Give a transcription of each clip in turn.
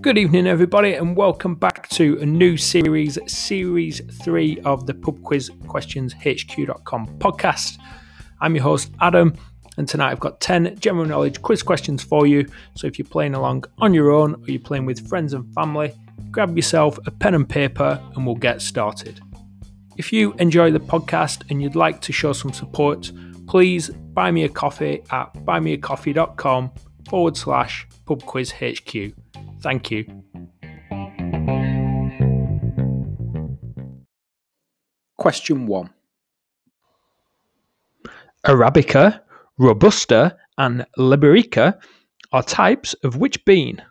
Good evening, everybody, and welcome back to a new series, Series 3 of the Pub Quiz Questions HQ.com podcast. I'm your host, Adam, and tonight I've got 10 general knowledge quiz questions for you. So if you're playing along on your own or you're playing with friends and family, grab yourself a pen and paper and we'll get started. If you enjoy the podcast and you'd like to show some support, please buy me a coffee at buymeacoffee.com forward slash pubquizhq. Thank you. Question 1 Arabica, Robusta, and Liberica are types of which bean?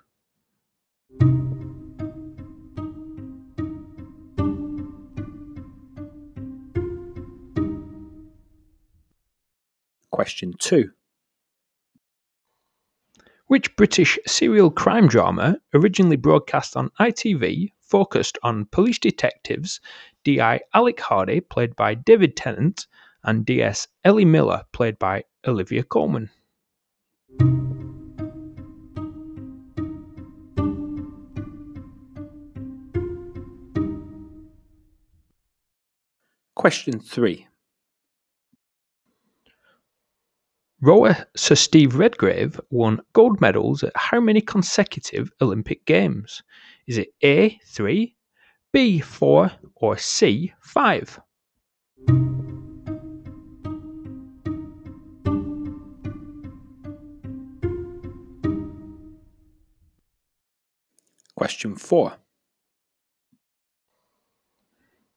Question 2 which British serial crime drama, originally broadcast on ITV, focused on police detectives D.I. Alec Hardy, played by David Tennant, and D.S. Ellie Miller, played by Olivia Colman? Question 3 Rower Sir Steve Redgrave won gold medals at how many consecutive Olympic Games? Is it A, 3, B, 4, or C, 5? Question 4.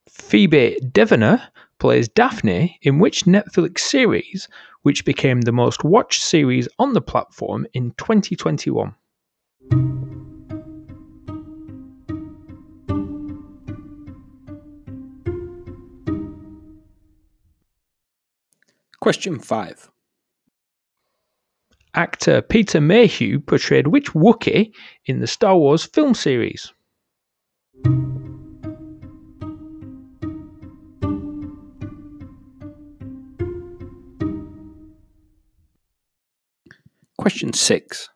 Phoebe Dynevor plays Daphne in which Netflix series, which became the most watched series on the platform in 2021? Question 5. Actor Peter Mayhew portrayed which Wookiee in the Star Wars film series? Question 6.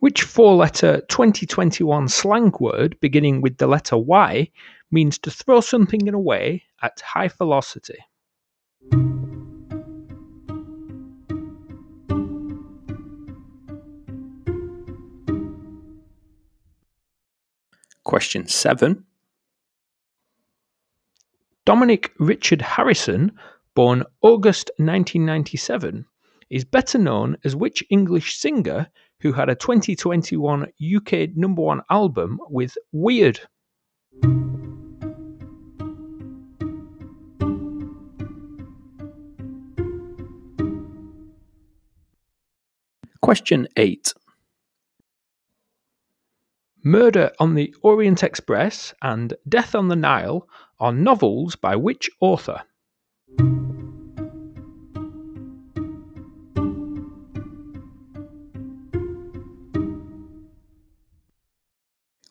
Which four letter 2021 slang word beginning with the letter Y means to throw something away at high velocity? Question 7. Dominic Richard Harrison, born August 1997, is better known as which English singer who had a 2021 UK number one album with Weird? Question 8. Murder on the Orient Express and Death on the Nile are novels by which author?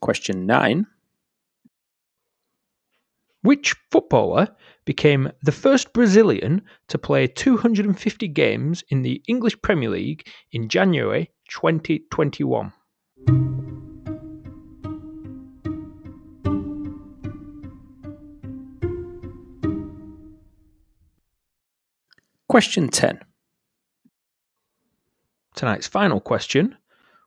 Question 9. Which footballer became the first Brazilian to play 250 games in the English Premier League in January 2021? Question 10. Tonight's final question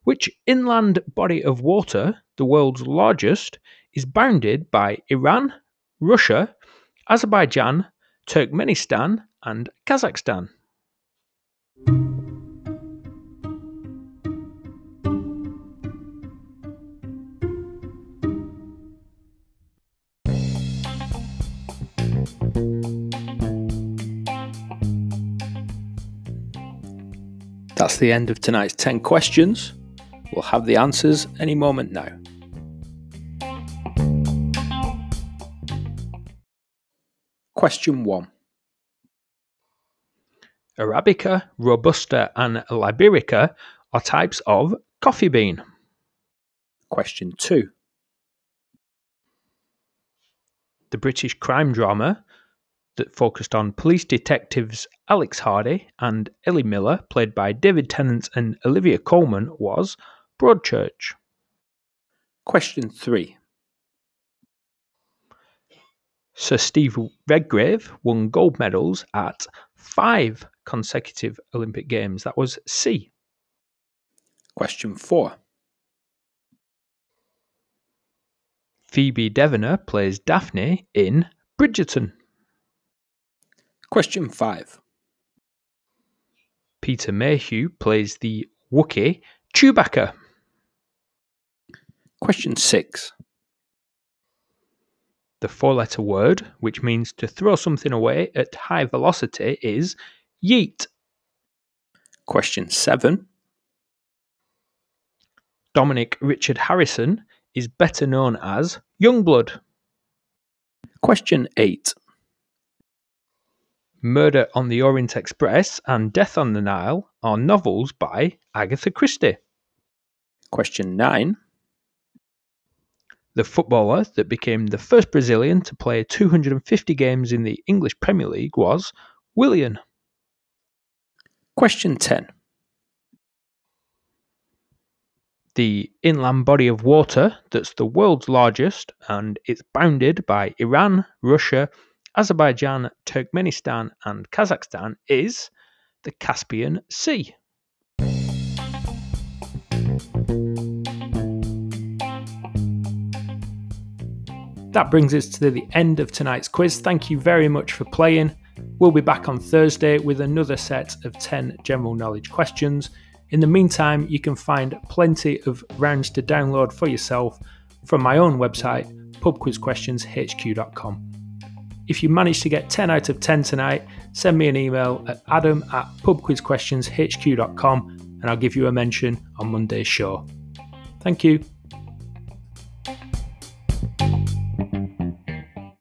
which inland body of water, the world's largest, is bounded by Iran, Russia, Azerbaijan, Turkmenistan, and Kazakhstan? That's the end of tonight's 10 questions. We'll have the answers any moment now. Question 1 Arabica, Robusta, and Liberica are types of coffee bean. Question 2 The British crime drama that focused on police detectives Alex Hardy and Ellie Miller, played by David Tennant and Olivia Colman, was Broadchurch. Question 3. Sir Steve Redgrave won gold medals at five consecutive Olympic Games. That was C. Question 4. Phoebe Dynevor plays Daphne in Bridgerton. Question 5. Peter Mayhew plays the Wookiee Chewbacca. Question 6. The four letter word, which means to throw something away at high velocity, is yeet. Question 7. Dominic Richard Harrison is better known as Yungblud. Question 8. Murder on the Orient Express and Death on the Nile are novels by Agatha Christie. Question 9. The footballer that became the first Brazilian to play 250 games in the English Premier League was Willian. Question 10. The inland body of water that's the world's largest and it's bounded by Iran, Russia, Azerbaijan, Turkmenistan, and Kazakhstan is the Caspian Sea. That brings us to the end of tonight's quiz. Thank you very much for playing. We'll be back on Thursday with another set of 10 general knowledge questions. In the meantime, you can find plenty of rounds to download for yourself from my own website, pubquizquestionshq.com. If you manage to get 10 out of 10 tonight, send me an email at adam at pubquizquestionshq.com and I'll give you a mention on Monday's show. Thank you.